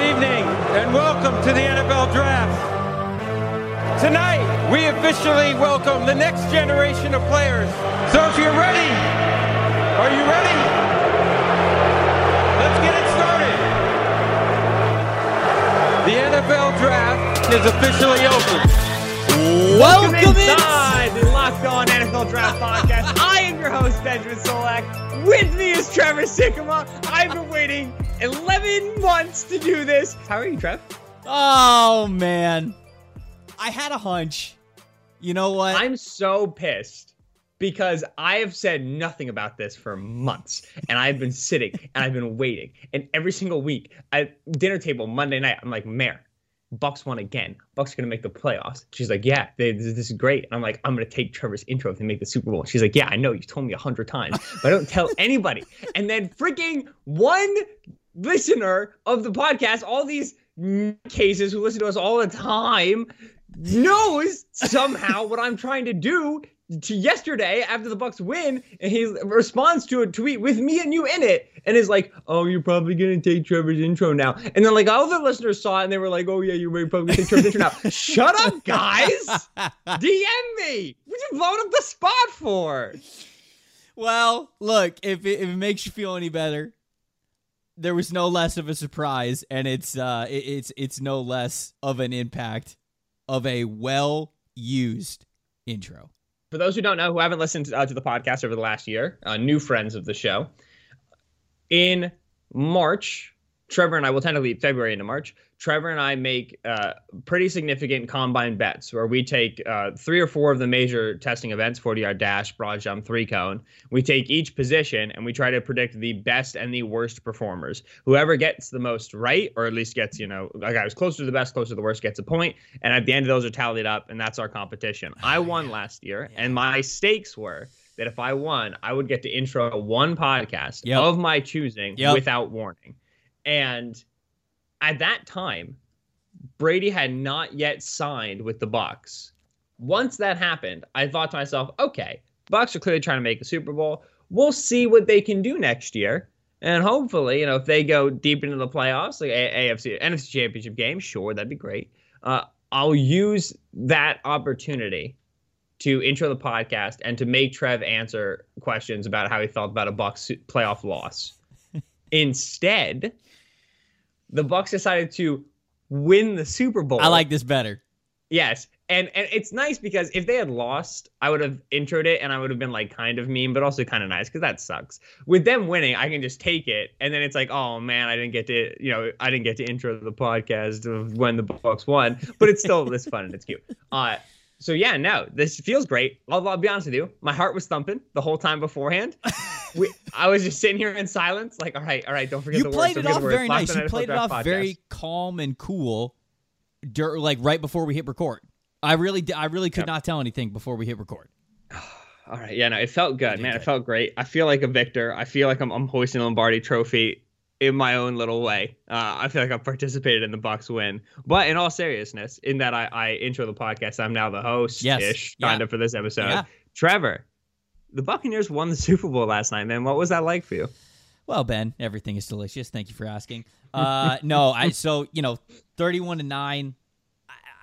Good evening and welcome to the NFL Draft. Tonight, we officially welcome the next generation of players. So if you're ready, are you ready? Let's get it started. The NFL Draft is officially open. Welcome, Welcome inside the Locked On NFL Draft Podcast. I am your host, Benjamin Solak. With me is Trevor Sikkema. I've been waiting 11 months to do this. How are you, Trev? Oh man, I had a hunch. You know what? I'm so pissed because I have said nothing about this for months and I've been sitting and I've been waiting. And every single week at dinner table Monday night, I'm like, Mayor, Bucks won again. Bucks are gonna make the playoffs. She's like, yeah, they, this, this is great. And I'm like, I'm gonna take Trevor's intro if they make the Super Bowl. She's like, yeah, I know. You told me a hundred times, but I don't tell anybody. And then freaking one listener of the podcast, all these cases who listen to us all the time, knows somehow what I'm trying to do to yesterday after the Bucks win, and he responds to a tweet with me and you in it, and is like, "Oh, you're probably gonna take Trevor's intro now." And then like all the listeners saw it, and they were like, "Oh yeah, you're probably gonna take Trevor's intro now." Shut up, guys! DM me. What you blowing up the spot for? well, look, if it, if it makes you feel any better, there was no less of a surprise, and it's uh, it, it's it's no less of an impact of a well used intro. For those who don't know, who haven't listened uh, to the podcast over the last year, uh, new friends of the show, in March, Trevor and I will tend to leave February into March. Trevor and I make uh, pretty significant combine bets where we take uh, three or four of the major testing events 40 yard dash, broad jump, three cone. We take each position and we try to predict the best and the worst performers. Whoever gets the most right, or at least gets, you know, a guy who's closer to the best, closer to the worst, gets a point. And at the end of those are tallied up, and that's our competition. I won last year, and my stakes were that if I won, I would get to intro one podcast Yep. of my choosing Yep. without warning. And at that time, Brady had not yet signed with the Bucks. Once that happened, I thought to myself, okay, Bucks are clearly trying to make a Super Bowl. We'll see what they can do next year. And hopefully, you know, if they go deep into the playoffs, like A- AFC, NFC Championship game, sure, that'd be great. Uh, I'll use that opportunity to intro the podcast and to make Trev answer questions about how he felt about a Bucks playoff loss. Instead, the Bucks decided to win the Super Bowl. I like this better. Yes. And and it's nice because if they had lost, I would have introed it and I would have been like kind of mean, but also kind of nice because that sucks. With them winning, I can just take it, and then it's like, oh man, I didn't get to, you know, I didn't get to intro the podcast of when the Bucks won, but it's still it's fun and it's cute. Uh, so yeah, no, this feels great. I'll, I'll be honest with you, my heart was thumping the whole time beforehand. we, I was just sitting here in silence, like, all right, all right, don't forget You the played words. it off very nice. You played it off Podcast. very calm and cool, dur- like right before we hit record. I really, I really could Yep. not tell anything before we hit record. All right, yeah, no, it felt good, man. It felt great. I feel like a victor. I feel like I'm, I'm hoisting the Lombardi Trophy in my own little way. Uh, I feel like I've participated in the Bucks win. But in all seriousness, in that I, I intro the podcast, I'm now the host Yes, ish, yeah. kind of for this episode. Yeah. Trevor, the Buccaneers won the Super Bowl last night, man. What was that like for you? Well, Ben, everything is delicious. Thank you for asking. Uh, no, I so you know, thirty-one to nine.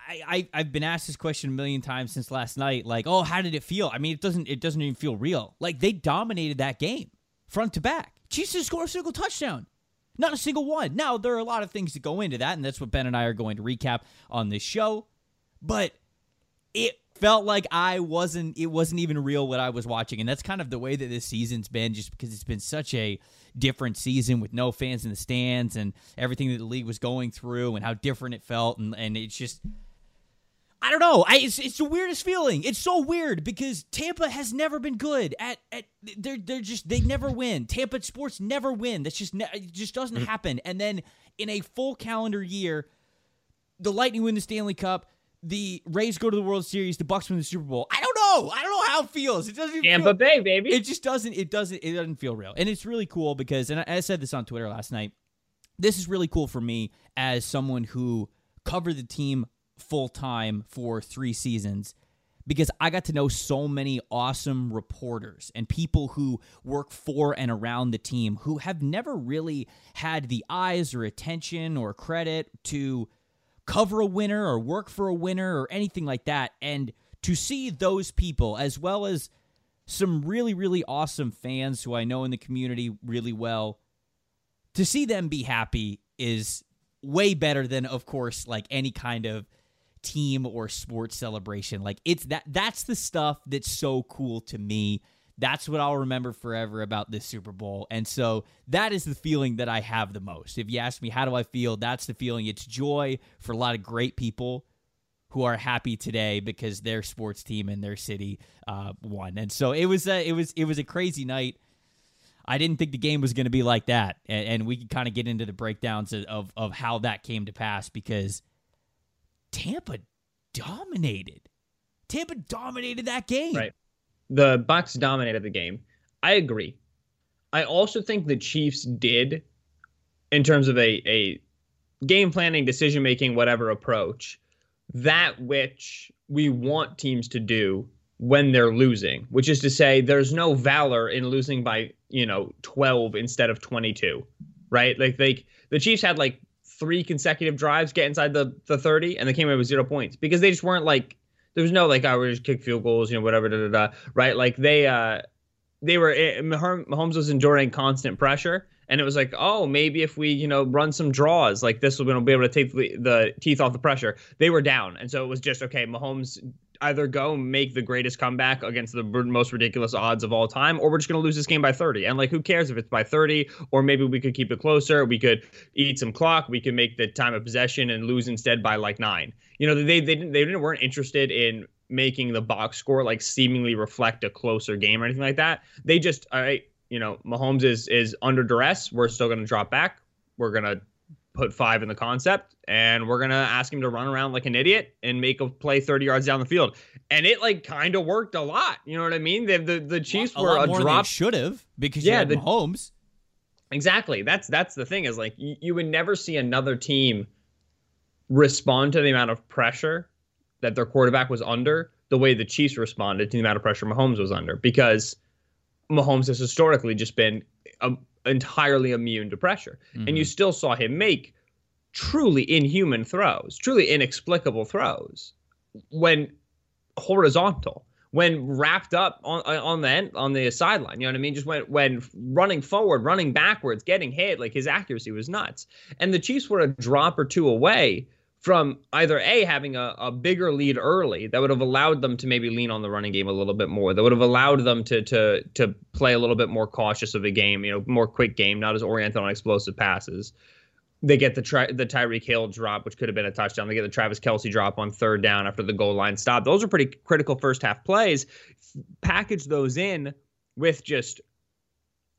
I, I I've been asked this question a million times since last night. Like, oh, how did it feel? I mean, it doesn't it doesn't even feel real. Like they dominated that game, front to back. Chiefs didn't score a single touchdown, not a single one. Now there are a lot of things that go into that, and that's what Ben and I are going to recap on this show. But it felt like I wasn't it wasn't even real what I was watching and that's kind of the way that this season's been just because it's been such a different season with no fans in the stands and everything that the league was going through and how different it felt and and it's just I don't know. I it's, it's the weirdest feeling. It's so weird because Tampa has never been good at at they're they're just they never win. Tampa sports never win. That's just ne- it just doesn't mm-hmm. happen. And then in a full calendar year, the Lightning win the Stanley Cup, the Rays go to the World Series, the Bucks win the Super Bowl. I don't know. I don't know how it feels. It doesn't Tampa feel, Bay, baby. it just doesn't it doesn't it doesn't feel real and it's really cool because and I, I said this on twitter last night this is really cool for me as someone who covered the team full time for three seasons because I got to know so many awesome reporters and people who work for and around the team who have never really had the eyes or attention or credit to cover a winner or work for a winner or anything like that. And to see those people, as well as some really, really awesome fans who I know in the community really well, to see them be happy is way better than, of course, like any kind of team or sports celebration. Like it's that that's the stuff that's so cool to me. That's what I'll remember forever about this Super Bowl. And so that is the feeling that I have the most. If you ask me how do I feel, that's the feeling. It's joy for a lot of great people who are happy today because their sports team and their city uh, won. And so it was a, it was it was a crazy night. I didn't think the game was going to be like that, and, and we could kind of get into the breakdowns of, of of how that came to pass because Tampa dominated. Tampa dominated that game. Right. The Bucks dominated the game. I agree. I also think the Chiefs did, in terms of a, a game planning, decision making, whatever approach, that which we want teams to do when they're losing, which is to say, there's no valor in losing by, you know, 12 instead of 22, right? Like, like the Chiefs had like three consecutive drives get inside the, the 30 and they came away with zero points because they just weren't like there was no like I oh, would just kick field goals, you know, whatever, da, da, da, right? Like they uh they were eh, Mahomes was enduring constant pressure, and it was like, oh, maybe if we you know run some draws, like this, we'll be able to take the, the teeth off the pressure. They were down, and so it was just okay. Mahomes either go make the greatest comeback against the most ridiculous odds of all time, or we're just going to lose this game by 30. And like, who cares if it's by 30, or maybe we could keep it closer. We could eat some clock. We could make the time of possession and lose instead by like nine. You know, they they they didn't weren't interested in making the box score like seemingly reflect a closer game or anything like that. They just all right, you know, Mahomes is is under duress. We're still going to drop back. We're going to put five in the concept, and we're gonna ask him to run around like an idiot and make a play 30 yards down the field. And it like kind of worked a lot. You know what I mean? The the, the Chiefs a were a drop should have because yeah, the Mahomes. Exactly. That's that's the thing is like you, you would never see another team respond to the amount of pressure that their quarterback was under the way the Chiefs responded to the amount of pressure Mahomes was under because Mahomes has historically just been um, entirely immune to pressure. Mm-hmm. And you mm-hmm. still saw him make truly inhuman throws, truly inexplicable throws when horizontal, when wrapped up on on the end, on the sideline. You know what I mean? Just when when running forward, running backwards, getting hit, like his accuracy was nuts. And the Chiefs were a drop or two away from either a having a, a bigger lead early that would have allowed them to maybe lean on the running game a little bit more that would have allowed them to to to play a little bit more cautious of a game you know more quick game not as oriented on explosive passes they get the tri- the Tyreek Hill drop, which could have been a touchdown. They get the Travis Kelce drop on third down after the goal line stop. Those are pretty critical first half plays. Package those in with just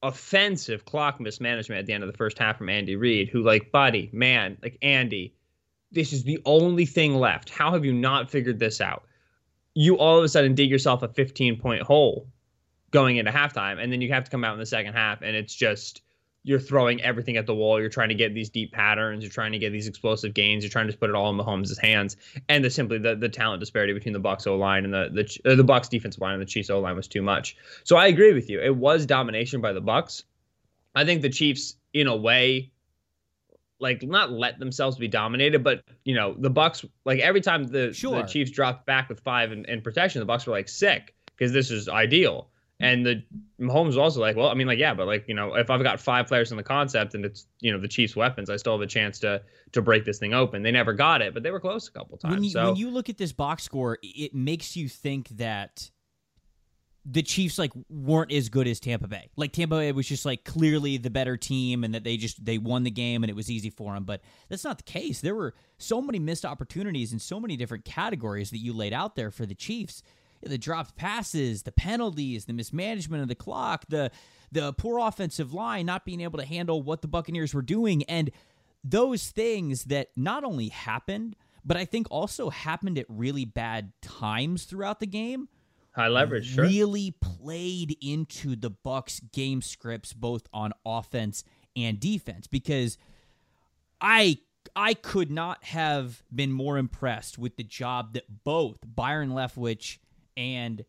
offensive clock mismanagement at the end of the first half from Andy Reid, who like, buddy, man, like Andy, this is the only thing left. How have you not figured this out? You all of a sudden dig yourself a 15 point hole going into halftime, and then you have to come out in the second half, and it's just you're throwing everything at the wall. You're trying to get these deep patterns. You're trying to get these explosive gains. You're trying to put it all in Mahomes' hands. And the simply the, the talent disparity between the Bucks O line and the the uh, the Bucks defensive line and the Chiefs O line was too much. So I agree with you. It was domination by the Bucks. I think the Chiefs, in a way, like not let themselves be dominated, but you know the Bucks like every time the, sure. the Chiefs dropped back with five in, in protection, the Bucks were like sick because this is ideal. And the Mahomes was also like, well, I mean, like, yeah, but like, you know, if I've got five players in the concept and it's, you know, the Chiefs' weapons, I still have a chance to to break this thing open. They never got it, but they were close a couple times. When you, so when you look at this box score, it makes you think that the Chiefs like weren't as good as Tampa Bay. Like Tampa Bay was just like clearly the better team and that they just they won the game and it was easy for them, but that's not the case. There were so many missed opportunities in so many different categories that you laid out there for the Chiefs. The dropped passes, the penalties, the mismanagement of the clock, the the poor offensive line not being able to handle what the Buccaneers were doing and those things that not only happened, but I think also happened at really bad times throughout the game high leverage sure. really played into the bucks game scripts both on offense and defense because i i could not have been more impressed with the job that both byron leftwich and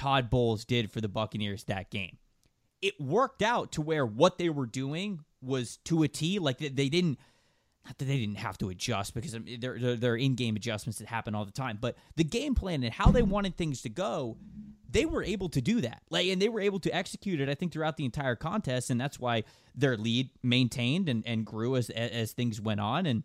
Todd Bowles did for the Buccaneers that game. It worked out to where what they were doing was to a T. Like they, they didn't, not that they didn't have to adjust because there, there, there are in game adjustments that happen all the time, but the game plan and how they wanted things to go, they were able to do that. Like, and they were able to execute it, I think, throughout the entire contest. And that's why their lead maintained and, and grew as, as things went on. And,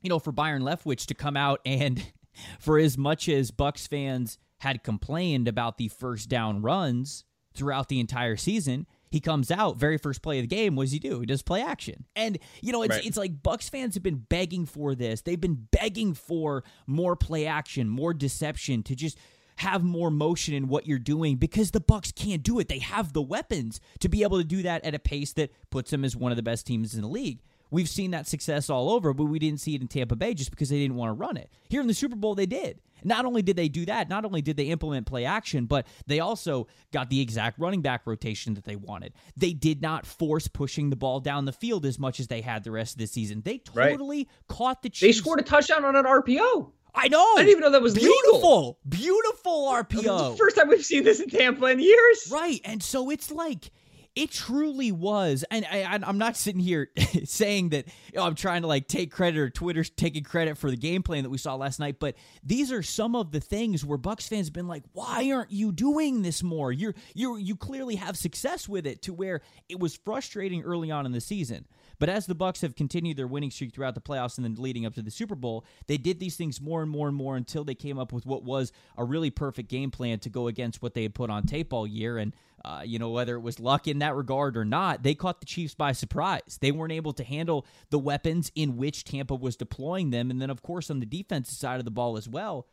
you know, for Byron Leftwich to come out and for as much as Bucks fans had complained about the first down runs throughout the entire season, he comes out very first play of the game what does he do? He does play action. And you know it's, right. it's like bucks fans have been begging for this. They've been begging for more play action more deception to just have more motion in what you're doing because the bucks can't do it. They have the weapons to be able to do that at a pace that puts them as one of the best teams in the league We've seen that success all over, but we didn't see it in Tampa Bay just because they didn't want to run it. Here in the Super Bowl, they did. Not only did they do that, not only did they implement play action, but they also got the exact running back rotation that they wanted. They did not force pushing the ball down the field as much as they had the rest of the season. They totally right. caught the Chiefs. They scored a touchdown on an RPO. I know. I didn't even know that was beautiful. Legal. Beautiful RPO. first time we've seen this in Tampa in years. Right. And so it's like it truly was and I, am not sitting here saying that you know, i'm trying to like take credit or twitter's taking credit for the game plan that we saw last night but these are some of the things where bucks fans have been like why aren't you doing this more? You're you you clearly have success with it to where it was frustrating early on in the season but as the Bucks have continued their winning streak throughout the playoffs and then leading up to the Super Bowl, they did these things more and more and more until they came up with what was a really perfect game plan to go against what they had put on tape all year. And uh, you know, whether it was luck in that regard or not, they caught the Chiefs by surprise. They weren't able to handle the weapons in which Tampa was deploying them. And then, of course, on the defensive side of the ball as well,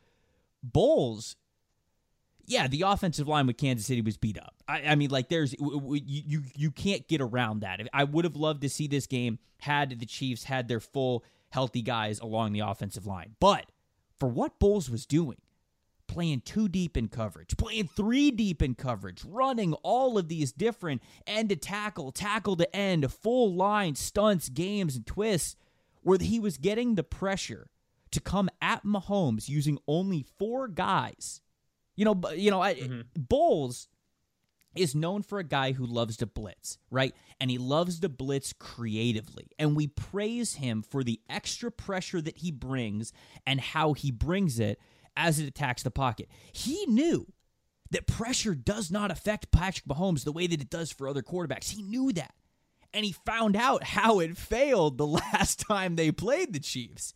Bowles yeah, the offensive line with Kansas City was beat up. I, I mean, like, there's you, you can't get around that. I would have loved to see this game had the Chiefs had their full healthy guys along the offensive line, but for what Bowles was doing, playing two deep in coverage, playing three deep in coverage, running all of these different end to tackle, tackle to end, full line stunts, games, and twists, where he was getting the pressure to come at Mahomes using only four guys you know, you know, I, mm-hmm. Bowles is known for a guy who loves to blitz, right? And he loves to blitz creatively. And we praise him for the extra pressure that he brings and how he brings it as it attacks the pocket. He knew that pressure does not affect Patrick Mahomes the way that it does for other quarterbacks. He knew that. And he found out how it failed the last time they played the Chiefs.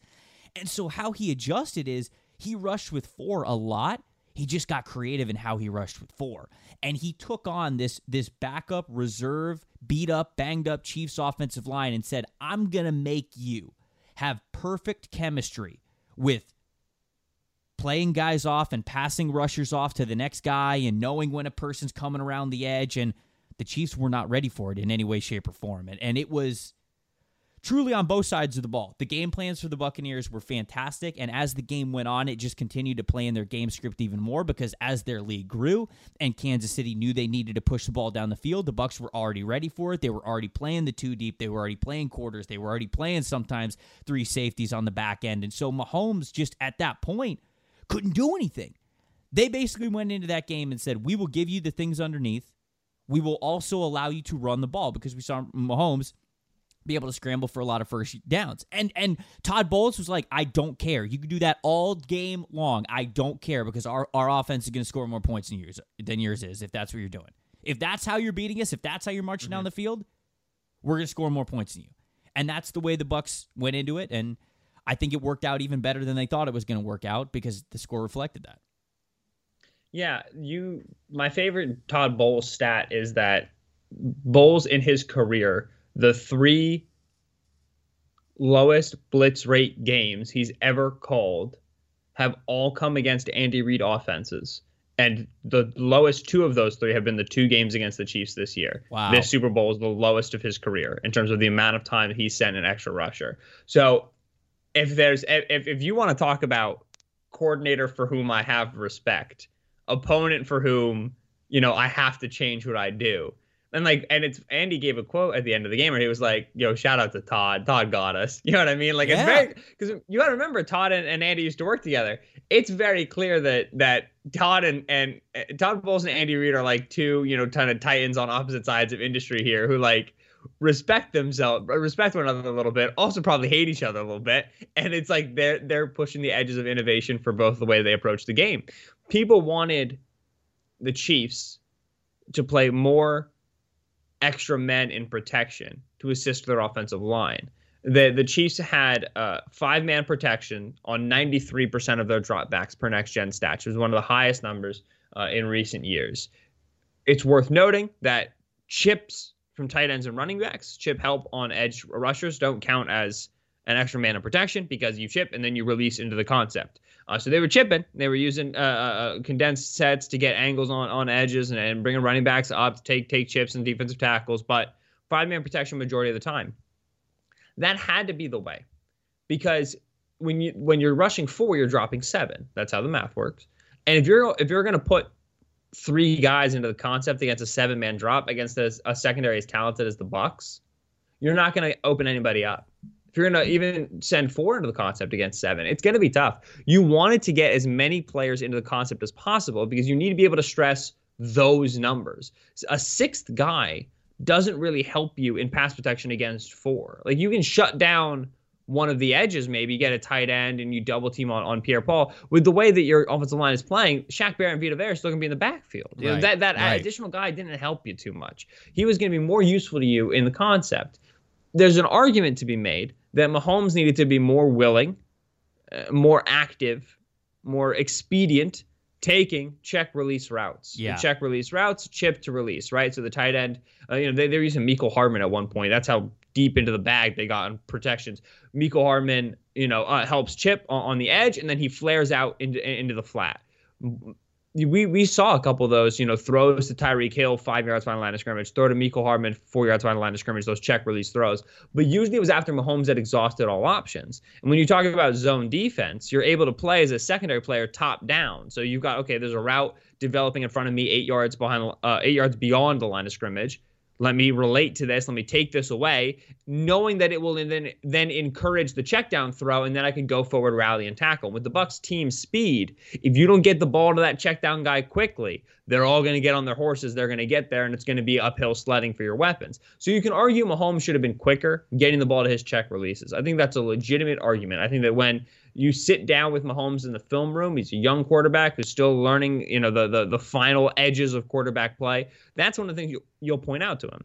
And so how he adjusted is he rushed with four a lot he just got creative in how he rushed with four. And he took on this this backup, reserve, beat up, banged up Chiefs offensive line and said, I'm going to make you have perfect chemistry with playing guys off and passing rushers off to the next guy and knowing when a person's coming around the edge. And the Chiefs were not ready for it in any way, shape, or form. And, and it was truly on both sides of the ball. The game plans for the Buccaneers were fantastic, and as the game went on, it just continued to play in their game script even more because as their lead grew and Kansas City knew they needed to push the ball down the field, the Bucks were already ready for it. They were already playing the two deep, they were already playing quarters, they were already playing sometimes three safeties on the back end. And so Mahomes just at that point couldn't do anything. They basically went into that game and said, "We will give you the things underneath. We will also allow you to run the ball because we saw Mahomes be able to scramble for a lot of first downs. And and Todd Bowles was like, I don't care. You can do that all game long. I don't care because our, our offense is going to score more points than yours than yours is if that's what you're doing. If that's how you're beating us, if that's how you're marching mm-hmm. down the field, we're going to score more points than you. And that's the way the Bucks went into it and I think it worked out even better than they thought it was going to work out because the score reflected that. Yeah, you my favorite Todd Bowles stat is that Bowles in his career the three lowest blitz rate games he's ever called have all come against Andy Reid offenses. And the lowest two of those three have been the two games against the Chiefs this year. Wow. This Super Bowl is the lowest of his career in terms of the amount of time he sent an extra rusher. So if there's if, if you want to talk about coordinator for whom I have respect, opponent for whom, you know, I have to change what I do and like and it's Andy gave a quote at the end of the game where he was like, "Yo, shout out to Todd. Todd got us." You know what I mean? Like yeah. it's very because you got to remember Todd and, and Andy used to work together, it's very clear that that Todd and and uh, Todd Bowles and Andy Reid are like two, you know, ton of titans on opposite sides of industry here who like respect themselves, respect one another a little bit, also probably hate each other a little bit, and it's like they're they're pushing the edges of innovation for both the way they approach the game. People wanted the Chiefs to play more extra men in protection to assist their offensive line. The the Chiefs had uh, five man protection on 93% of their dropbacks per next gen stats. It was one of the highest numbers uh, in recent years. It's worth noting that chips from tight ends and running backs, chip help on edge rushers, don't count as an extra man of protection because you chip and then you release into the concept. Uh, so they were chipping. They were using uh, uh, uh, condensed sets to get angles on, on edges and, and bringing running backs up to take take chips and defensive tackles, but five man protection majority of the time. That had to be the way, because when you when you're rushing four, you're dropping seven. That's how the math works. And if you're if you're going to put three guys into the concept against a seven man drop against a, a secondary as talented as the Bucks, you're not going to open anybody up. If you're going to even send four into the concept against seven, it's going to be tough. You wanted to get as many players into the concept as possible because you need to be able to stress those numbers. A sixth guy doesn't really help you in pass protection against four. Like you can shut down one of the edges, maybe get a tight end and you double team on, on Pierre Paul. With the way that your offensive line is playing, Shaq Barrett and Vita Vea are still going to be in the backfield. You know, that that right. additional guy didn't help you too much. He was going to be more useful to you in the concept. There's an argument to be made that Mahomes needed to be more willing, uh, more active, more expedient taking check release routes. Yeah. Check release routes, chip to release, right? So the tight end, uh, you know, they, they were using Mecole Hardman at one point. That's how deep into the bag they got on protections. Mecole Hardman, you know, uh, helps chip on, on, the edge, and then he flares out into into the flat we we saw a couple of those, you know, throws to Tyreek Hill, five yards behind the line of scrimmage, throw to Mecole Hardman, four yards behind the line of scrimmage, those check release throws. But usually it was after Mahomes had exhausted all options. And when you talk about zone defense, you're able to play as a secondary player top down. So you've got okay, there's a route developing in front of me, eight yards behind, uh, eight yards beyond the line of scrimmage let me relate to this let me take this away knowing that it will then then encourage the check down throw and then i can go forward rally and tackle. With the bucs team speed if you don't get the ball to that check down guy quickly they're all going to get on their horses they're going to get there and it's going to be uphill sledding for your weapons. So you can argue mahomes should have been quicker getting the ball to his check releases. I think that's a legitimate argument. I think that when you sit down with Mahomes in the film room. He's a young quarterback who's still learning, you know, the the, the final edges of quarterback play. That's one of the things you, you'll point out to him.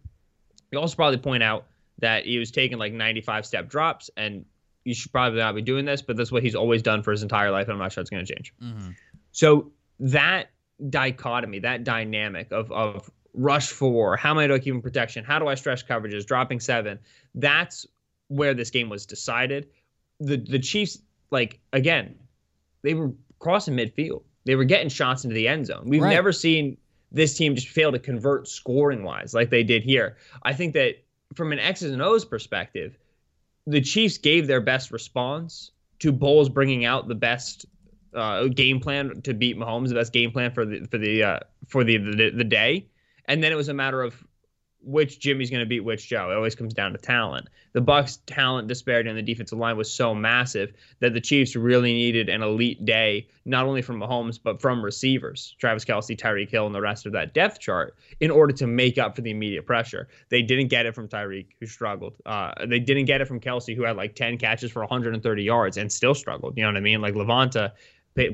You also probably point out that he was taking like 95 step drops, and you should probably not be doing this, but that's what he's always done for his entire life, and I'm not sure it's going to change. Mm-hmm. So that dichotomy, that dynamic of of rush four, how am I keep in protection? How do I stretch coverages? Dropping seven. That's where this game was decided. The the Chiefs like again, they were crossing midfield. They were getting shots into the end zone. We've right. never seen this team just fail to convert scoring wise like they did here. I think that from an X's and O's perspective, the Chiefs gave their best response to Bowles bringing out the best uh, game plan to beat Mahomes, the best game plan for the for the uh, for the, the the day, and then it was a matter of which Jimmy's going to beat which Joe. It always comes down to talent. The Bucks' talent disparity on the defensive line was so massive that the Chiefs really needed an elite day, not only from Mahomes but from receivers, Travis Kelce, Tyreek Hill, and the rest of that depth chart, in order to make up for the immediate pressure. They didn't get it from Tyreek, who struggled. Uh, they didn't get it from Kelce, who had like 10 catches for 130 yards and still struggled. You know what I mean? Like Lavonte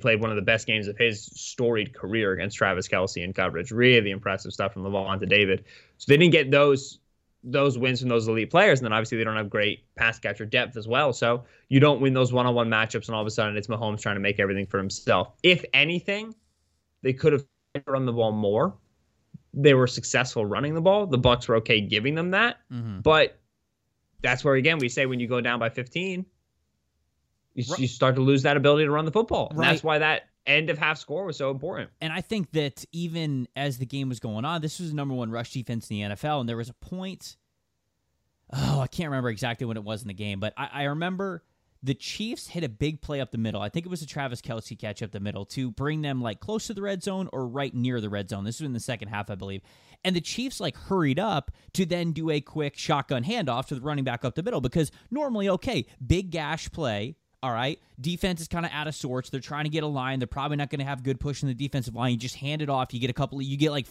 played one of the best games of his storied career against Travis Kelce in coverage. Really impressive stuff from Lavonte David. So they didn't get those those wins from those elite players, and then obviously they don't have great pass catcher depth as well. So you don't win those one on one matchups, and all of a sudden it's Mahomes trying to make everything for himself. If anything, they could have run the ball more. They were successful running the ball. The Bucks were okay giving them that, mm-hmm. but that's where again we say when you go down by 15, you, right. you start to lose that ability to run the football. And right. that's why that end of half score was so important. And I think that even as the game was going on, this was the number one rush defense in the NFL. And there was a point, oh, I can't remember exactly when it was in the game, but I, I remember the Chiefs hit a big play up the middle. I think it was a Travis Kelce catch up the middle to bring them like close to the red zone or right near the red zone. This was in the second half, I believe. And the Chiefs like hurried up to then do a quick shotgun handoff to the running back up the middle because normally, okay, big gash play All right. Defense is kind of out of sorts. They're trying to get a line. They're probably not going to have good push in the defensive line. You just hand it off. You get a couple of, you get like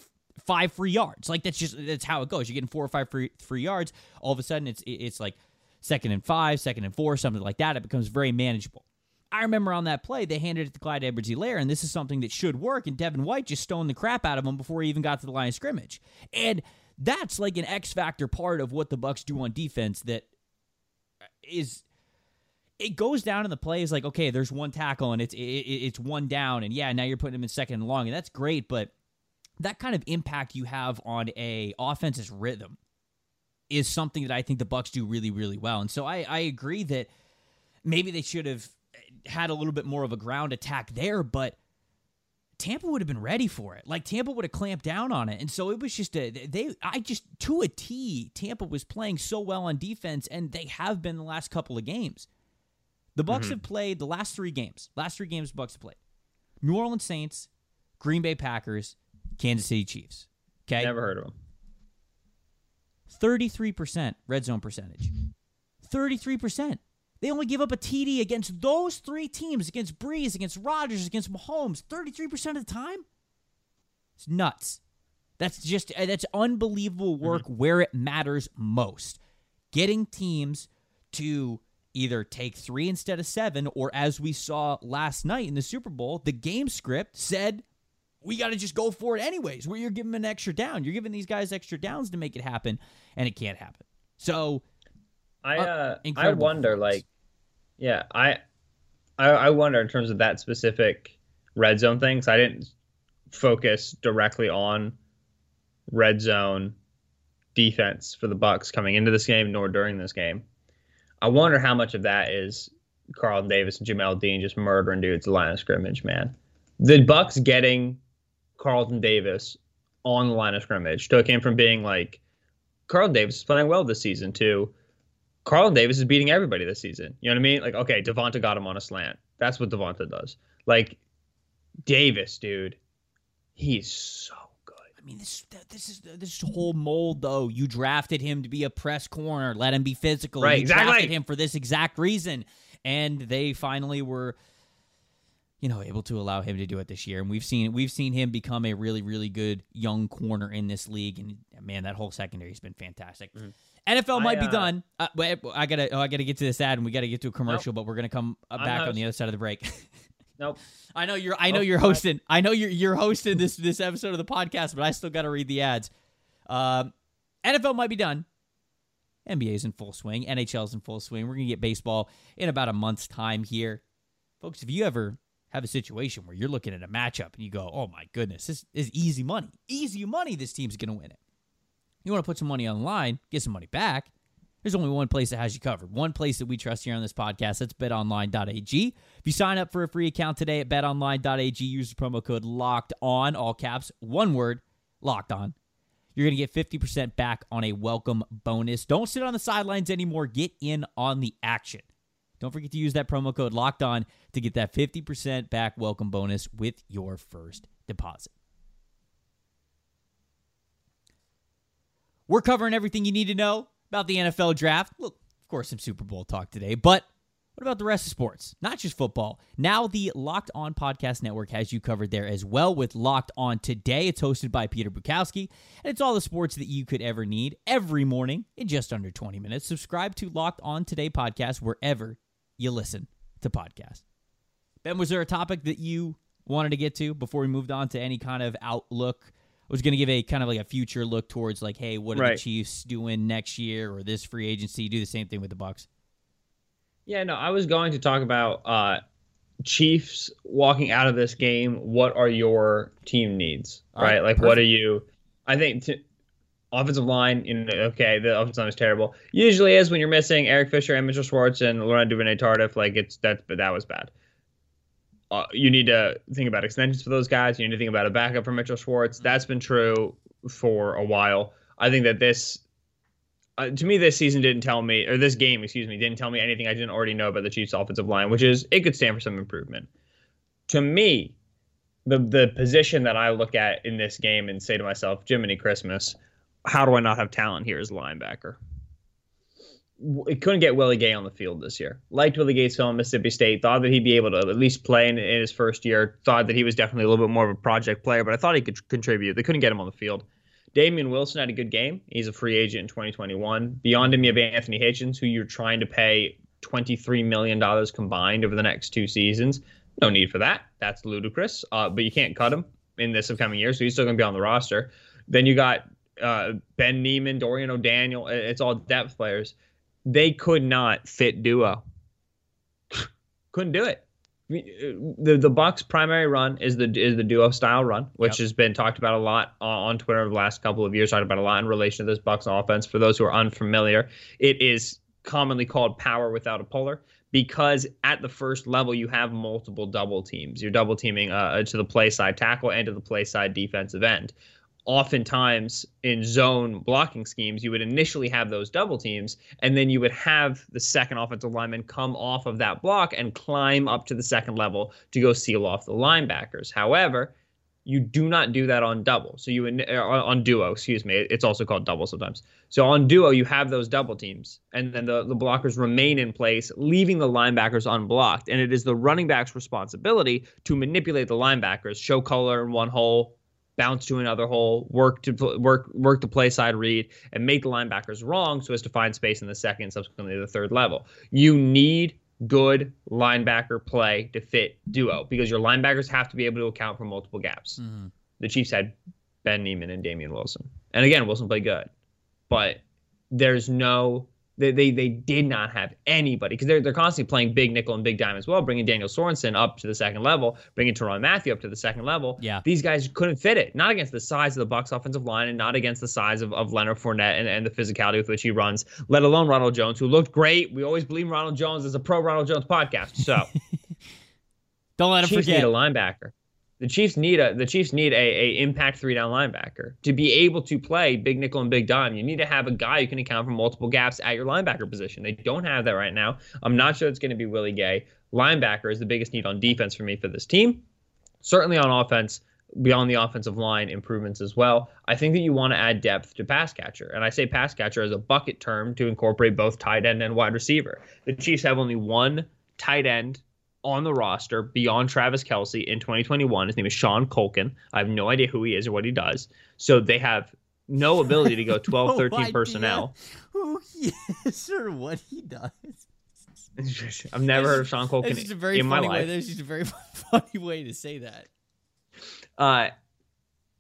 five free yards. Like that's just, that's how it goes. You're getting four or five free, free yards. All of a sudden it's, it's like second and five, second and four, something like that. It becomes very manageable. I remember on that play, they handed it to Clyde Edwards Helaire, and this is something that should work. And Devin White just stoned the crap out of him before he even got to the line of scrimmage. And that's like an X factor part of what the Bucks do on defense that is it goes down in the play is like okay there's one tackle and it's it, it's one down and yeah now you're putting him in second and long and that's great but that kind of impact you have on a offense's rhythm is something that I think the Bucks do really really well and so I I agree that maybe they should have had a little bit more of a ground attack there but Tampa would have been ready for it. Like Tampa would have clamped down on it. And so it was just a they I just to a T, Tampa was playing so well on defense and they have been the last couple of games. The Bucks mm-hmm. have played the last 3 games. Last 3 games the Bucks have played. New Orleans Saints, Green Bay Packers, Kansas City Chiefs. Okay? Never heard of them. 33% red zone percentage. 33%. They only give up a TD against those three teams, against Brees, against Rodgers, against Mahomes, 33% of the time. It's nuts. That's just uh, that's unbelievable work mm-hmm. where it matters most. Getting teams to either take 3 instead of 7 or as we saw last night in the Super Bowl, the game script said we got to just go for it anyways. Where you're giving them an extra down. You're giving these guys extra downs to make it happen and it can't happen. So I uh, uh I wonder like yeah, I, I, I wonder in terms of that specific red zone thing. Cause I didn't focus directly on red zone defense for the Bucks coming into this game nor during this game. I wonder how much of that is Carlton Davis and Jamel Dean just murdering dudes the line of scrimmage, man. The Bucks getting Carlton Davis on the line of scrimmage took him from being like Carlton Davis is playing well this season to Carlton Davis is beating everybody this season. You know what I mean? Like, okay, Davante got him on a slant. That's what Davante does. Like, Davis, dude, he's so. I mean, this this is this whole mold though. You drafted him to be a press corner, let him be physical. Right, you exactly. drafted him for this exact reason, and they finally were you know able to allow him to do it this year and we've seen we've seen him become a really really good young corner in this league and man that whole secondary has been fantastic mm-hmm. NFL might I, uh, be done. Uh, I gotta, oh, I gotta get to this ad, and we gotta get to a commercial. Nope. But we're gonna come uh, back on the other side of the break. nope. I know you're. I know nope. you're hosting. I know you're. You're hosting this this episode of the podcast, but I still gotta read the ads. Um, NFL might be done. NBA's in full swing. NHL's in full swing. We're gonna get baseball in about a month's time here, folks. If you ever have a situation where you're looking at a matchup and you go, "Oh my goodness, this is easy money. Easy money. This team's gonna win it." You want to put some money on the line, get some money back. There's only one place that has you covered. One place that we trust here on this podcast. That's betonline.ag. If you sign up for a free account today at betonline.ag, use the promo code locked on, all caps, one word, locked on. You're going to get 50% back on a welcome bonus. Don't sit on the sidelines anymore. Get in on the action. Don't forget to use that promo code locked on to get that 50% back welcome bonus with your first deposit. We're covering everything you need to know about the NFL draft. Look, of course, some Super Bowl talk today, but what about the rest of sports? Not just football. Now, the Locked On Podcast Network has you covered there as well with Locked On Today. It's hosted by Peter Bukowski, and it's all the sports that you could ever need every morning in just under 20 minutes. Subscribe to Locked On Today podcast wherever you listen to podcasts. Ben, was there a topic that you wanted to get to before we moved on to any kind of outlook was going to give a kind of like a future look towards like, hey, what are right. the Chiefs doing next year or this free agency? Do the same thing with the Bucks. Yeah, no, I was going to talk about uh, Chiefs walking out of this game. What are your team needs? Right, like perfect. what are you? I think t- offensive line. In okay, the offensive line is terrible. Usually is when you're missing Eric Fisher and Mitchell Schwartz and Laurent Duvernay Tardif. Like it's that's but that was bad uh, you need to think about extensions for those guys. You need to think about a backup for Mitchell Schwartz. Mm-hmm. That's been true for a while. I think that this, uh, to me, this season didn't tell me, or this game, excuse me, didn't tell me anything I didn't already know about the Chiefs' offensive line, which is it could stand for some improvement. To me, the the position that I look at in this game and say to myself, Jiminy Christmas, how do I not have talent here as a linebacker? It couldn't get Willie Gay on the field this year. Liked Willie Gay's film Mississippi State. Thought that he'd be able to at least play in, in, his first year. Thought that he was definitely a little bit more of a project player, but I thought he could contribute. They couldn't get him on the field. Damian Wilson had a good game. He's a free agent in 2021. Beyond him, you have Anthony Hitchens, who you're trying to pay $23 million combined over the next two seasons. No need for that. That's ludicrous. Uh, but you can't cut him in this upcoming year, so he's still going to be on the roster. Then you got uh, Ben Niemann, Dorian O'Daniel. It's all depth players. They could not fit duo. Couldn't do it. The the Bucks' primary run is the is the duo style run, which yep. has been talked about a lot on Twitter over the last couple of years. Talked about a lot in relation to this Bucks offense. For those who are unfamiliar, it is commonly called power without a puller because at the first level you have multiple double teams. You're double teaming uh, to the play side tackle and to the play side defensive end oftentimes in zone blocking schemes, you would initially have those double teams, and then you would have the second offensive lineman come off of that block and climb up to the second level to go seal off the linebackers. However, you do not do that on double. So you uh, on duo, excuse me. It's also called double sometimes. So on duo, you have those double teams, and then the, the blockers remain in place, leaving the linebackers unblocked. And it is the running back's responsibility to manipulate the linebackers, show color in one hole, bounce to another hole, work to work work the play side read, and make the linebackers wrong so as to find space in the second, subsequently the third level. You need good linebacker play to fit duo because your linebackers have to be able to account for multiple gaps. Mm-hmm. The Chiefs had Ben Niemann and Damian Wilson, and again Wilson played good, but there's no they, they, they did not have anybody because they're, they're constantly playing big nickel and big dime as well, bringing Daniel Sorensen up to the second level, bringing Tyrann Mathieu up to the second level. Yeah. These guys couldn't fit it, not against the size of the Bucks offensive line and not against the size of, of Leonard Fournette and, and the physicality with which he runs, let alone Ronald Jones, who looked great. We always believe Ronald Jones is a pro Ronald Jones podcast. So don't let him Chiefs forget. need a linebacker. The Chiefs need a the Chiefs need a, a impact three down linebacker to be able to play big nickel and big dime. You need to have a guy who can account for multiple gaps at your linebacker position. They don't have that right now. I'm not sure it's going to be Willie Gay. Linebacker is the biggest need on defense for me for this team. Certainly on offense, beyond the offensive line improvements as well. I think that you want to add depth to pass catcher. And I say pass catcher as a bucket term to incorporate both tight end and wide receiver. The Chiefs have only one tight end on the roster beyond Travis Kelce in 2021. His name is Sean Culkin. I have no idea who he is or what he does. So they have no ability to go 12, no 13 personnel. Who he is or what he does. I've never heard of Sean Culkin just a very in my funny life. Way. That's just a very funny way to say that. Uh,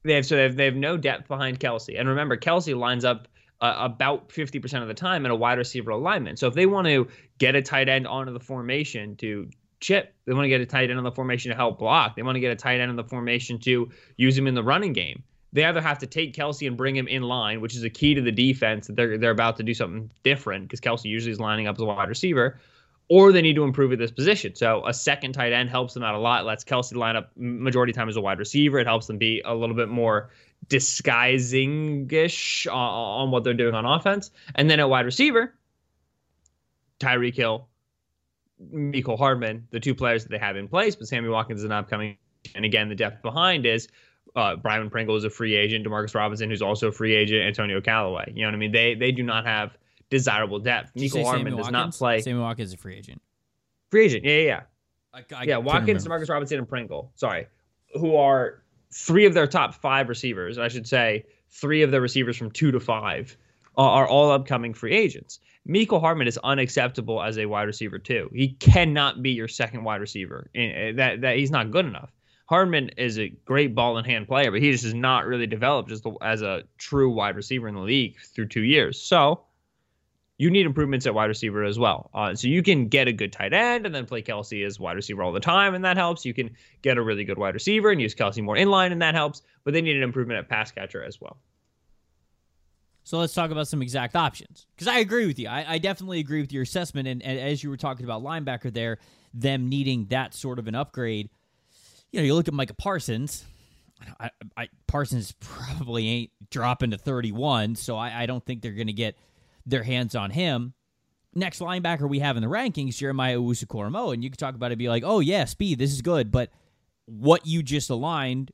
they have so they have, they have no depth behind Kelce, and remember Kelce lines up uh, about 50% of the time in a wide receiver alignment. So if they want to get a tight end onto the formation to chip. They want to get a tight end on the formation to help block. They want to get a tight end on the formation to use him in the running game. They either have to take Kelce and bring him in line, which is a key to the defense that they're they're about to do something different because Kelce usually is lining up as a wide receiver, or they need to improve at this position. So a second tight end helps them out a lot. Lets Kelce line up majority time as a wide receiver. It helps them be a little bit more disguising-ish on, on what they're doing on offense. And then at wide receiver, Tyreek Hill, Mecole Hardman, the two players that they have in place, but Sammy Watkins is an upcoming. And again, the depth behind is uh, Byron Pringle is a free agent, Demarcus Robinson, who's also a free agent, Antonio Callaway. You know what I mean? They they do not have desirable depth. Mecole Hardman does not play. Sammy Watkins is a free agent. Free agent, yeah, yeah, yeah. I, I yeah, Watkins, Demarcus Robinson, and Pringle. Sorry, who are three of their top five receivers. I should say three of their receivers from two to five are all upcoming free agents. Mecole Hardman is unacceptable as a wide receiver too. He cannot be your second wide receiver. That that he's not good enough. Hardman is a great ball in hand player, but he just has not really developed as, the, as a true wide receiver in the league through two years. So you need improvements at wide receiver as well. Uh, so you can get a good tight end and then play Kelce as wide receiver all the time, and that helps. You can get a really good wide receiver and use Kelce more in line, and that helps. But they need an improvement at pass catcher as well. So let's talk about some exact options. Because I agree with you. I, I, definitely agree with your assessment. And, and, as you were talking about linebacker there, them needing that sort of an upgrade, you know, you look at Micah Parsons. I, I, Parsons probably ain't dropping to 31, so I, don't think they're going to get their hands on him. Next linebacker we have in the rankings, Jeremiah Owusu-Koramoah, and you could talk about it, be like, oh yeah, speed, this is good, but what you just aligned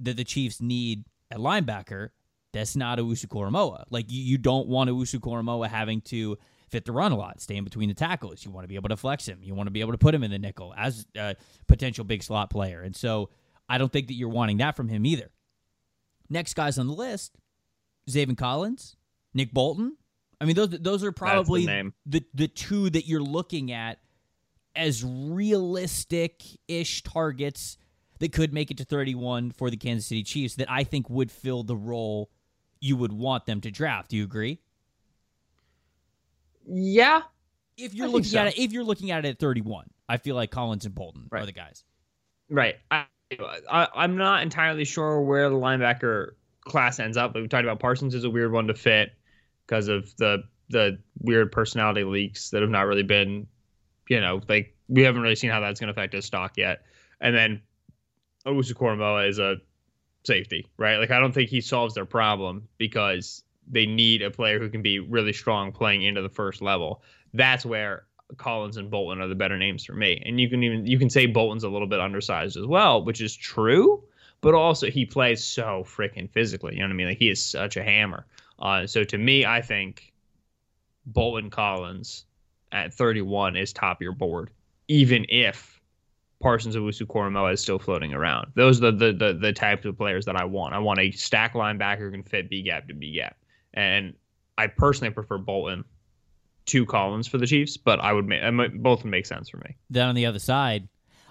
that the Chiefs need at linebacker that's not Owusu-Koramoah. Like you, you don't want Owusu-Koramoah having to fit the run a lot, stay in between the tackles. You want to be able to flex him. You want to be able to put him in the nickel as a potential big slot player. And so I don't think that you're wanting that from him either. Next guys on the list, Zaven Collins, Nick Bolton. I mean, those those are probably name. the the two that you're looking at as realistic ish targets that could make it to 31 for the Kansas City Chiefs that I think would fill the role you would want them to draft. Do you agree? Yeah. If you're I looking so. at it, if you're looking at it at 31, I feel like Collins and Bolton are the guys. Right. I, I I'm not entirely sure where the linebacker class ends up. But we talked about Parsons is a weird one to fit because of the the weird personality leaks that have not really been, you know, like we haven't really seen how that's going to affect his stock yet. And then Owusu-Koramoah is a safety, right? Like I don't think he solves their problem because they need a player who can be really strong playing into the first level. That's where Collins and Bolton are the better names for me. And you can even you can say Bolton's a little bit undersized as well, which is true, but also he plays so freaking physically. You know what I mean? Like he is such a hammer. Uh, so to me, I think Bolton Collins at 31 is top your board, even if Parsons Owusu-Koramoah is still floating around. Those are the, the the the types of players that I want. I want a stack linebacker who can fit B gap to B gap, and I personally prefer Bolton to Collins for the Chiefs, but I would make both would make sense for me. Then on the other side,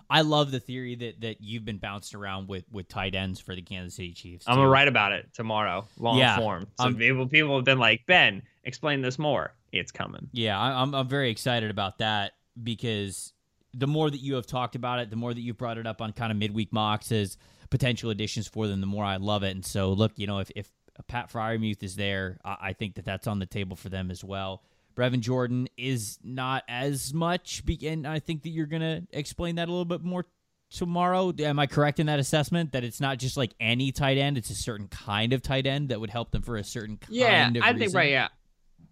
I love the theory that that you've been bounced around with with tight ends for the Kansas City Chiefs. I'm too. gonna write about it tomorrow, long Yeah, form. So um, people people have been like, Ben, explain this more. It's coming. Yeah, I'm I'm very excited about that because the more that you have talked about it, the more that you've brought it up on kind of midweek mocks as potential additions for them, the more I love it. And so, look, you know, if if Pat Freiermuth is there, I, I think that that's on the table for them as well. Brevin Jordan is not as much, be- and I think that you're gonna explain that a little bit more tomorrow. Am I correct in that assessment that it's not just like any tight end; it's a certain kind of tight end that would help them for a certain kind Yeah, of I think right. Yeah,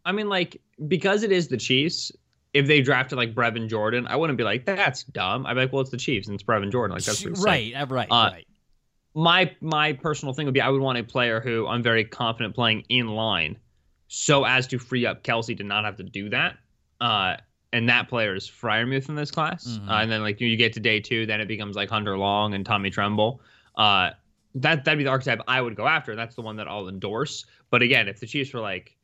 I mean, like because it is the Chiefs. If they drafted like Brevin Jordan, I wouldn't be like, "That's dumb." I'd be like, "Well, it's the Chiefs and it's Brevin Jordan." Like that's pretty right, uh, right, Uh, right. my my personal thing would be I would want a player who I'm very confident playing in line, so as to free up Kelce to not have to do that. Uh, and that player is Freiermuth in this class. Mhm. Uh, and then like you get to day two, then it becomes like Hunter Long and Tommy Tremble. Uh, that that'd be the archetype I would go after. That's the one that I'll endorse. But again, if the Chiefs were like,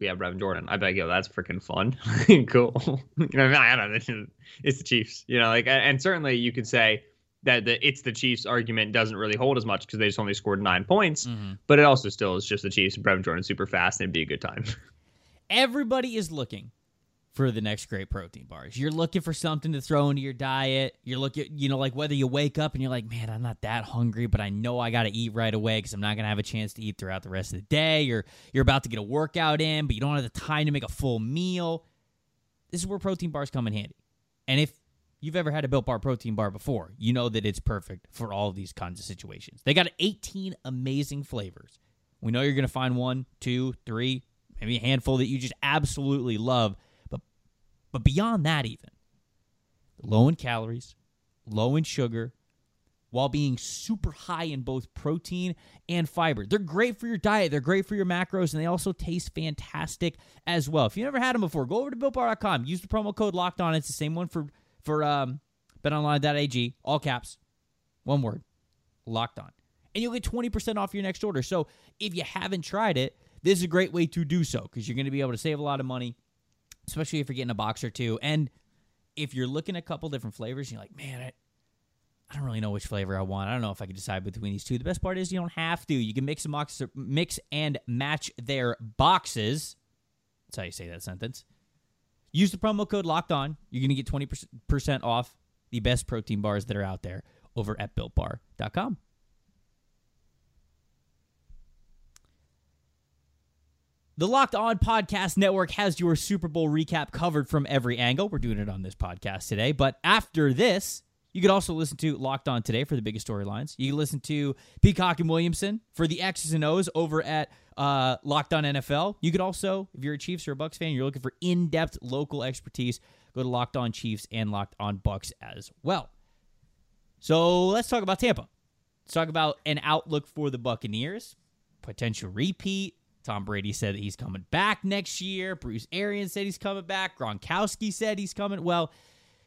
we have Brevin Jordan, I'd be like, yo, that's freaking fun, cool. you know, what I don't know. It's the Chiefs, you know, like, and and certainly you could say that the it's the Chiefs argument doesn't really hold as much because they just only scored nine points. Mhm. But it also still is just the Chiefs. Brevin Jordan super fast and it'd be a good time. everybody is looking for the next great protein bars. You're looking for something to throw into your diet. You're looking, you know, like whether you wake up and you're like, man, I'm not that hungry, but I know I got to eat right away because I'm not going to have a chance to eat throughout the rest of the day. Or you're about to get a workout in, but you don't have the time to make a full meal. This is where protein bars come in handy. And if you've ever had a Built Bar protein bar before, you know that it's perfect for all these kinds of situations. They got 18 amazing flavors. We know you're going to find one, two, three, maybe a handful that you just absolutely love. But beyond that, even low in calories, low in sugar, while being super high in both protein and fiber. They're great for your diet. They're great for your macros, and they also taste fantastic as well. If you've never had them before, go over to BuiltBar.com. Use the promo code Locked On. It's the same one for for um, BetOnline.ag. All caps, one word, Locked On, and you'll get twenty percent off your next order. So if you haven't tried it, this is a great way to do so because you're going to be able to save a lot of money, especially if you're getting a box or two. And if you're looking at a couple different flavors, you're like, man, I, I don't really know which flavor I want. I don't know if I can decide between these two. The best part is you don't have to. You can mix and box, mix and match their boxes. That's how you say that sentence. Use the promo code Locked On. You're going to get twenty percent off the best protein bars that are out there over at BuiltBar.com. The Locked On Podcast Network has your Super Bowl recap covered from every angle. We're doing it on this podcast today. But after this, you could also listen to Locked On Today for the biggest storylines. You can listen to Peacock and Williamson for the X's and O's over at uh, Locked On NFL. You could also, if you're a Chiefs or a Bucs fan, you're looking for in depth local expertise, go to Locked On Chiefs and Locked On Bucs as well. So let's talk about Tampa. Let's talk about an outlook for the Buccaneers, potential repeat, Tom Brady said that he's coming back next year. Bruce Arians said he's coming back. Gronkowski said he's coming. Well,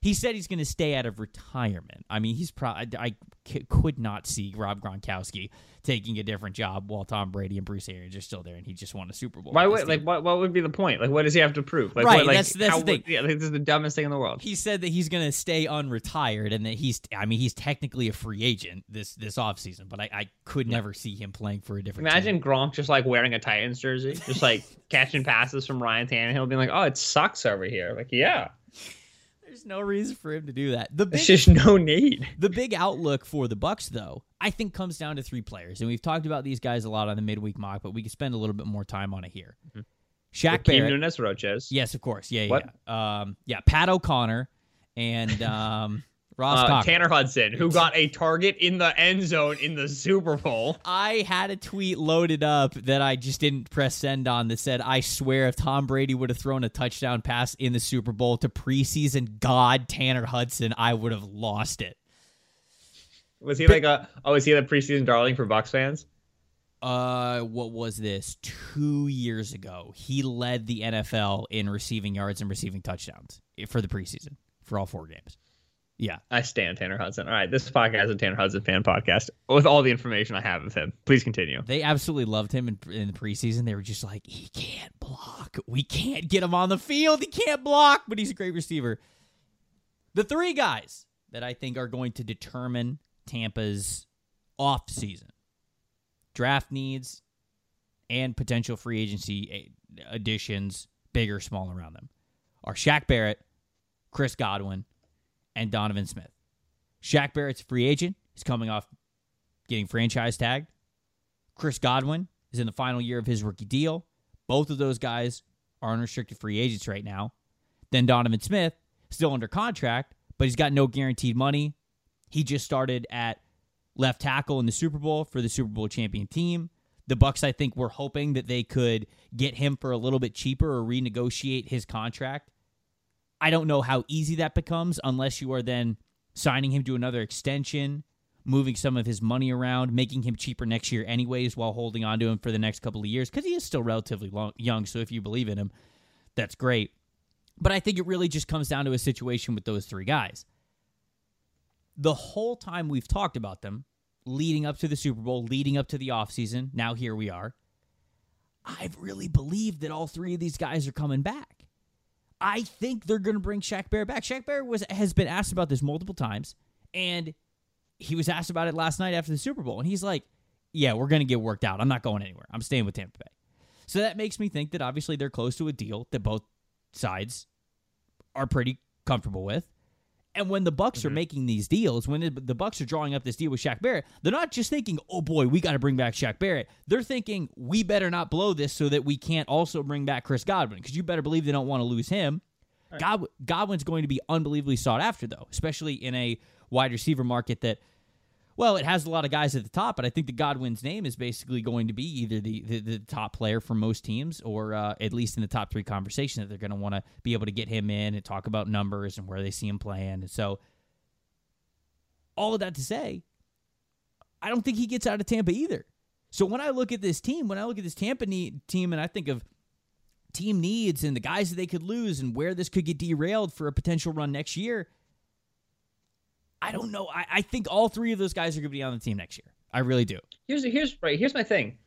he said he's going to stay out of retirement. I mean, he's probably I c- could not see Rob Gronkowski taking a different job while Tom Brady and Bruce Arians are still there, and he just won a Super Bowl. Why would like what what would be the point? Like what does he have to prove? Like, Right, What, like, that's- that's how the thing. yeah, like, this is the dumbest thing in the world. He said that he's going to stay unretired and that he's I mean he's technically a free agent this this offseason, but I, I could never see him playing for a different Imagine team. Gronk just like wearing a Titans jersey, just like catching passes from Ryan Tannehill, being like, "Oh, it sucks over here." Like, yeah, There's no reason for him to do that. The there's big just no need. The big outlook for the Bucs, though, I think comes down to three players, and we've talked about these guys a lot on the midweek mock, but we could spend a little bit more time on it here. Shaq Hakeem Barrett, Roches. yes, of course, yeah, yeah, yeah. Um, yeah, Pat O'Connor and um, Uh, Tanner Hudson, who got a target in the end zone in the Super Bowl. I had a tweet loaded up that I just didn't press send on that said, "I swear, if Tom Brady would have thrown a touchdown pass in the Super Bowl to preseason God Tanner Hudson, I would have lost it." Was he like a? Oh, was he the preseason darling for Bucs fans? uh what was this two years ago he led the nfl in receiving yards and receiving touchdowns for the preseason for all four games yeah. I stand Tanner Hudson. All right, this podcast is a Tanner Hudson fan podcast. With all the information I have of him. Please continue. they absolutely loved him in, in the preseason. They were just like he can't block. We can't get him on the field. He can't block. But he's a great receiver. The three guys that i think are going to determine tampa's off season draft needs and potential free agency eh, additions, big or small, around them, are Shaq Barrett, Chris Godwin, and Donovan Smith. Shaq Barrett's a free agent. He's coming off getting franchise tagged. Chris Godwin is in the final year of his rookie deal. Both of those guys are unrestricted free agents right now. Then Donovan Smith, still under contract, but he's got no guaranteed money. He just started at left tackle in the Super Bowl for the Super Bowl champion team. The Bucs, I think, were hoping that they could get him for a little bit cheaper or renegotiate his contract. I don't know how easy that becomes unless you are then signing him to another extension, moving some of his money around, making him cheaper next year, anyways, while holding on to him for the next couple of years because he is still relatively long, young. So if you believe in him, that's great. But I think it really just comes down to a situation with those three guys the whole time we've talked about them, leading up to the Super Bowl, leading up to the offseason, now here we are. I've really believed that all three of these guys are coming back. I think they're going to bring Shaq Barrett back. Shaq Barrett was has been asked about this multiple times, and he was asked about it last night after the Super Bowl, and he's like, "Yeah, we're going to get worked out. I'm not going anywhere. I'm staying with Tampa Bay." So that makes me think that obviously they're close to a deal that both sides are pretty comfortable with. And when the Bucs are mm-hmm. making these deals, when the Bucs are drawing up this deal with Shaq Barrett, they're not just thinking, "Oh boy, we got to bring back Shaq Barrett." They're thinking, "We better not blow this so that we can't also bring back Chris Godwin because you better believe they don't want to lose him." God, Godwin's going to be unbelievably sought after though, especially in a wide receiver market that well, it has a lot of guys at the top, but I think the Godwin's name is basically going to be either the, the, the top player for most teams or uh, at least in the top three conversation that they're going to want to be able to get him in and talk about numbers and where they see him playing. And so, all of that to say, I don't think he gets out of Tampa either. So when I look at this team, when I look at this Tampa team and I think of team needs and the guys that they could lose and where this could get derailed for a potential run next year, I don't know. I, I think all three of those guys are going to be on the team next year. I really do. Here's here's right. Here's my thing.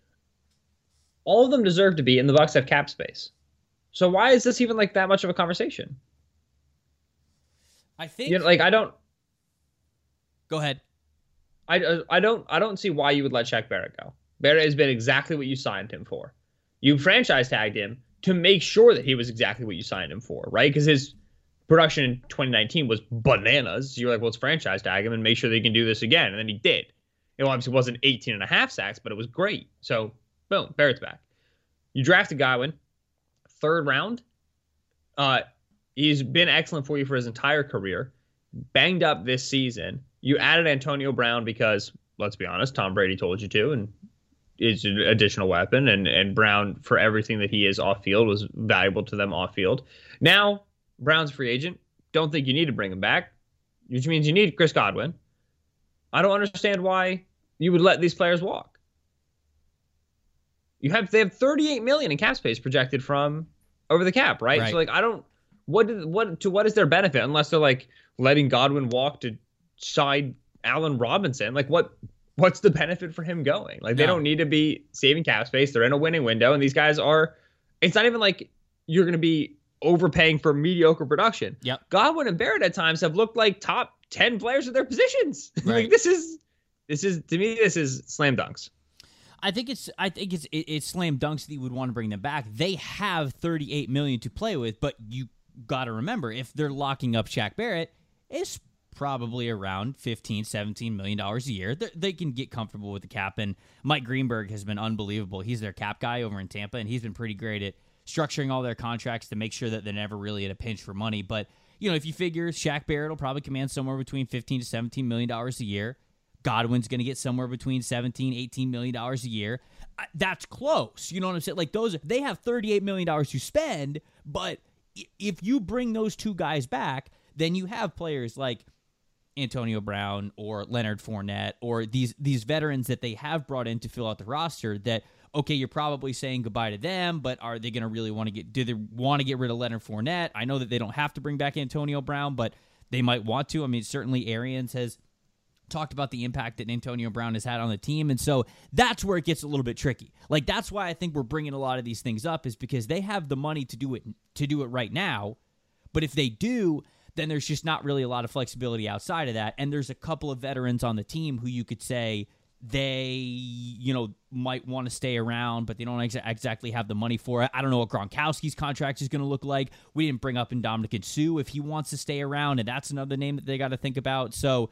All of them deserve to be, and the Bucs have cap space. So why is this even like that much of a conversation? I think. You know, like I don't, go ahead. I, uh, I don't, I don't see why you would let Shaq Barrett go. Barrett has been exactly what you signed him for. You franchise tagged him to make sure that he was exactly what you signed him for, right? Because his production in 2019 was bananas. You're like, well, let's franchise tag him and make sure they can do this again. And then he did. It obviously wasn't 18 and a half sacks, but it was great. So, boom, Barrett's back. You drafted Godwin, third round. Uh, he's been excellent for you for his entire career. Banged up this season. You added Antonio Brown because, let's be honest, Tom Brady told you to, and is an additional weapon. And and Brown, for everything that he is off field, was valuable to them off field. Now Brown's a free agent. Don't think you need to bring him back, which means you need Chris Godwin. I don't understand why you would let these players walk. You have they have 38 million in cap space projected from over the cap, right? Right. So like I don't what did what to what is their benefit unless they're like letting Godwin walk to side Allen Robinson? Like what what's the benefit for him going? Like they don't need to be saving cap space. They're in a winning window, and these guys are. It's not even like you're going to be overpaying for mediocre production. Yep. Godwin and Barrett at times have looked like top ten players at their positions. Right. like this is this is to me this is slam dunks. I think it's I think it's it, it's slam dunks that you would want to bring them back. They have 38 million to play with, but you got to remember if they're locking up Shaq Barrett, it's probably around 15 17 million dollars a year. They're, they can get comfortable with the cap and Mike Greenberg has been unbelievable. He's their cap guy over in Tampa and he's been pretty great at structuring all their contracts to make sure that they're never really at a pinch for money, but you know, if you figure Shaq Barrett will probably command somewhere between 15 to 17 million dollars a year, Godwin's going to get somewhere between 17, 18 million dollars a year. That's close. You know what I'm saying? Like those they have 38 million dollars to spend, but if you bring those two guys back, then you have players like Antonio Brown or Leonard Fournette or these these veterans that they have brought in to fill out the roster that okay, you're probably saying goodbye to them, but are they going to really want to get do they want to get rid of Leonard Fournette? I know that they don't have to bring back Antonio Brown, but they might want to. I mean, certainly Arians has talked about the impact that Antonio Brown has had on the team. And so that's where it gets a little bit tricky. Like that's why I think we're bringing a lot of these things up is because they have the money to do it to do it right now. But if they do, then there's just not really a lot of flexibility outside of that. And there's a couple of veterans on the team who you could say they, you know, might want to stay around, but they don't exa- exactly have the money for it. I don't know what Gronkowski's contract is going to look like. We didn't bring up in Ndamukong Suh if he wants to stay around, and that's another name that they got to think about. So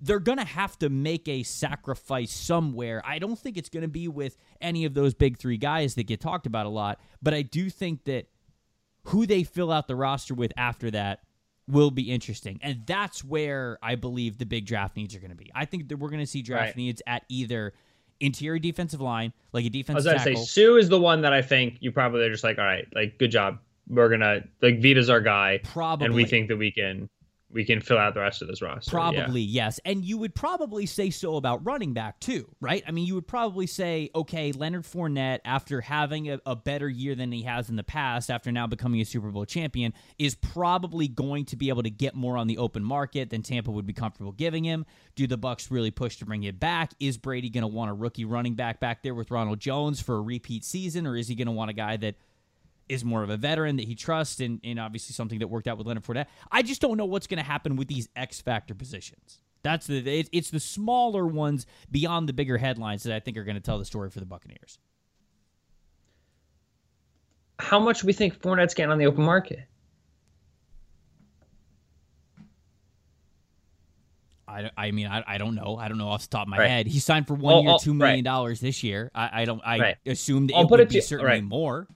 they're going to have to make a sacrifice somewhere. I don't think it's going to be with any of those big three guys that get talked about a lot, but I do think that who they fill out the roster with after that will be interesting. And that's where I believe the big draft needs are going to be. I think that we're going to see draft Right. needs at either interior defensive line, like a I was defensive gonna say. Suh is the one that I think you probably are just like, all right, like good job. We're gonna like Vita's our guy, Probably. and we think that we can we can fill out the rest of this roster. Yeah. Probably, yes. And you would probably say so about running back, too, right? I mean, you would probably say, okay, Leonard Fournette, after having a, a better year than he has in the past, after now becoming a Super Bowl champion, is probably going to be able to get more on the open market than Tampa would be comfortable giving him. Do the Bucs really push to bring it back? Is Brady going to want a rookie running back back there with Ronald Jones for a repeat season, or is he going to want a guy that is more of a veteran that he trusts and, and obviously something that worked out with Leonard Fournette. I just don't know what's going to happen with these X factor positions. That's the it, it's the smaller ones beyond the bigger headlines that I think are going to tell the story for the Buccaneers. How much we think Fournette's getting on the open market? I, I mean I, I don't know I don't know off the top of my Right. head. He signed for one Oh, year, two million dollars this year. I, I don't I Right. assumed I'll it put would it be to- certainly right. more.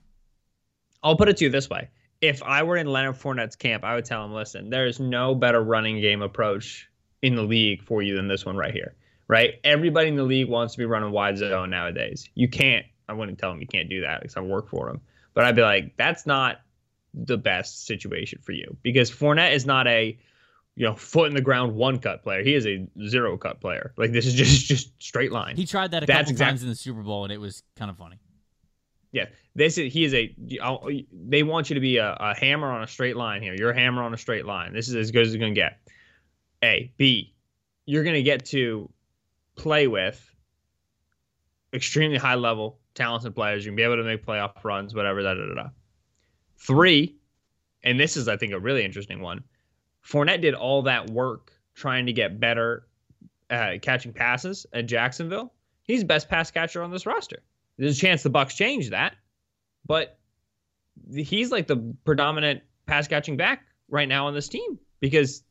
I'll put it to you this way: If I were in Leonard Fournette's camp, I would tell him, "Listen, there is no better running game approach in the league for you than this one right here. Right? Everybody in the league wants to be running wide zone nowadays. You can't. I wouldn't tell him you can't do that because I work for him. But I'd be like, that's not the best situation for you because Fournette is not a you know foot in the ground one cut player. He is a zero cut player. Like this is just just straight line. He tried that a That's couple exact- times in the Super Bowl and it was kind of funny. Yeah, this is he is a. They want you to be a, a hammer on a straight line here. You're a hammer on a straight line. This is as good as it's gonna get. A, B, you're gonna get to play with extremely high level talented players. You're gonna be able to make playoff runs, whatever. Da da da. da. Three, and this is I think a really interesting one. Fournette did all that work trying to get better catching passes at Jacksonville. He's best pass catcher on this roster. There's a chance the Bucs change that, but he's like the predominant pass catching back right now on this team because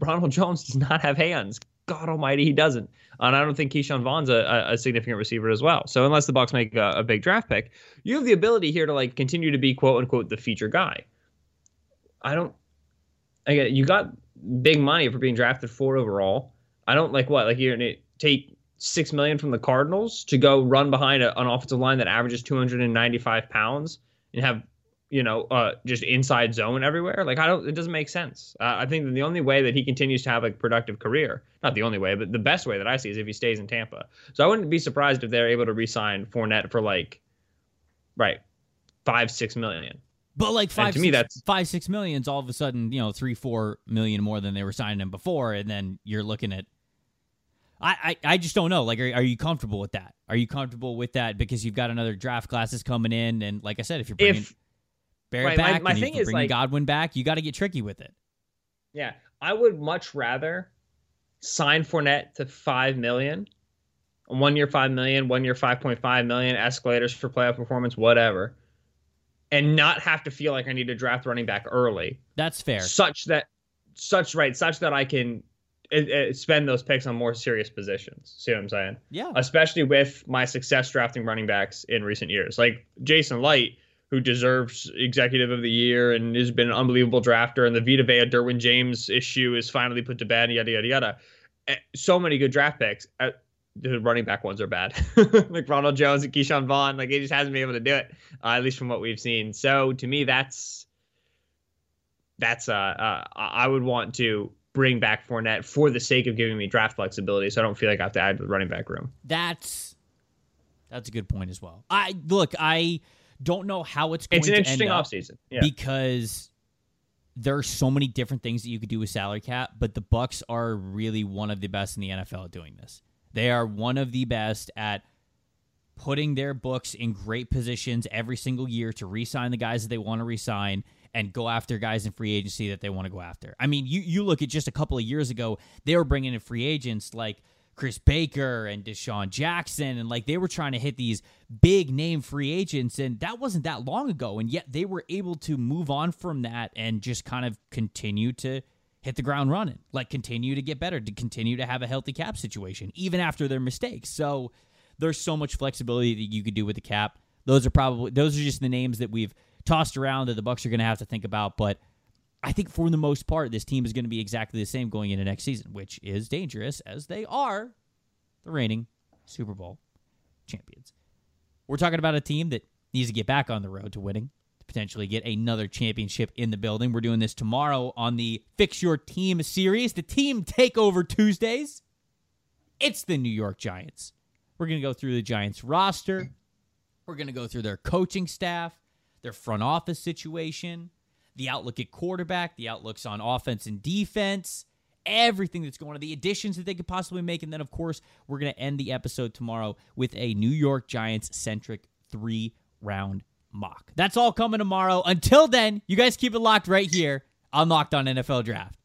Ronald Jones does not have hands. God Almighty, he doesn't. And I don't think Ke'Shawn Vaughn's a, a- significant receiver as well. So unless the Bucs make a, a big draft pick, you have the ability here to like continue to be quote unquote the feature guy. I don't. Again, you got big money for being drafted four overall. I don't like what like you're gonna take six million from the Cardinals to go run behind a, an offensive line that averages 295 pounds and have you know, uh, just inside zone everywhere. Like I don't, it doesn't make sense. Uh, I think that the only way that he continues to have a productive career, not the only way, but the best way that I see is if he stays in Tampa. So I wouldn't be surprised if they're able to re-sign Fournette for like, right, five six million. But like five, to me, that's- five, six millions. All of a sudden, you know, three, four million more than they were signing him before, and then you're looking at. I, I, I just don't know. Like, are, are you comfortable with that? Are you comfortable with that because you've got another draft classes coming in, and like I said, if you're bringing If Barrett right, back, my and thing you're is, bringing like- Godwin back, you got to get tricky with it. Yeah, I would much rather sign Fournette to five million, one year five million, one year five point five million, escalators for playoff performance, whatever, and not have to feel like I need to draft running back early, That's fair. such that, such right, such that I can uh, uh, spend those picks on more serious positions. See what I'm saying? Yeah. especially with my success drafting running backs in recent years. Like Jason Licht, who deserves executive of the year and has been an unbelievable drafter, and the Vita Vea Derwin James issue is finally put to bed, yada, yada, yada. Eh, So many good draft picks. Uh, the running back ones are bad. like Ronald Jones and Ke'Shawn Vaughn. Like he just hasn't been able to do it, uh, at least from what we've seen. So to me, that's that's uh, uh I would want to bring back Fournette for the sake of giving me draft flexibility, so I don't feel like I have to add to the running back room. That's that's a good point as well. I look, I don't know how it's going It's an to interesting end up offseason. Yeah. because there are so many different things that you could do with salary cap, but the Bucs are really one of the best in the NFL at doing this. They are one of the best at putting their books in great positions every single year to re-sign the guys that they want to re-sign and go after guys in free agency that they want to go after. I mean, you you look at just a couple of years ago, they were bringing in free agents like Chris Baker and DeSean Jackson, and like they were trying to hit these big name free agents, and that wasn't that long ago, and yet they were able to move on from that and just kind of continue to hit the ground running, like continue to get better, to continue to have a healthy cap situation, even after their mistakes. So there's so much flexibility that you could do with the cap. Those are probably those are just the names that we've tossed around that the Bucs are going to have to think about, but I think for the most part, this team is going to be exactly the same going into next season, which is dangerous as they are the reigning Super Bowl champions. We're talking about a team that needs to get back on the road to winning, to potentially get another championship in the building. We're doing this tomorrow on the Fix Your Team series, the Team Takeover Tuesdays. It's the New York Giants. We're going to go through the Giants roster. We're going to go through their coaching staff, their front office situation, the outlook at quarterback, the outlooks on offense and defense, everything that's going on, the additions that they could possibly make. And then, of course, we're going to end the episode tomorrow with a New York Giants centric three round mock. That's all coming tomorrow. Until then, you guys keep it locked right here on Locked On NFL Draft.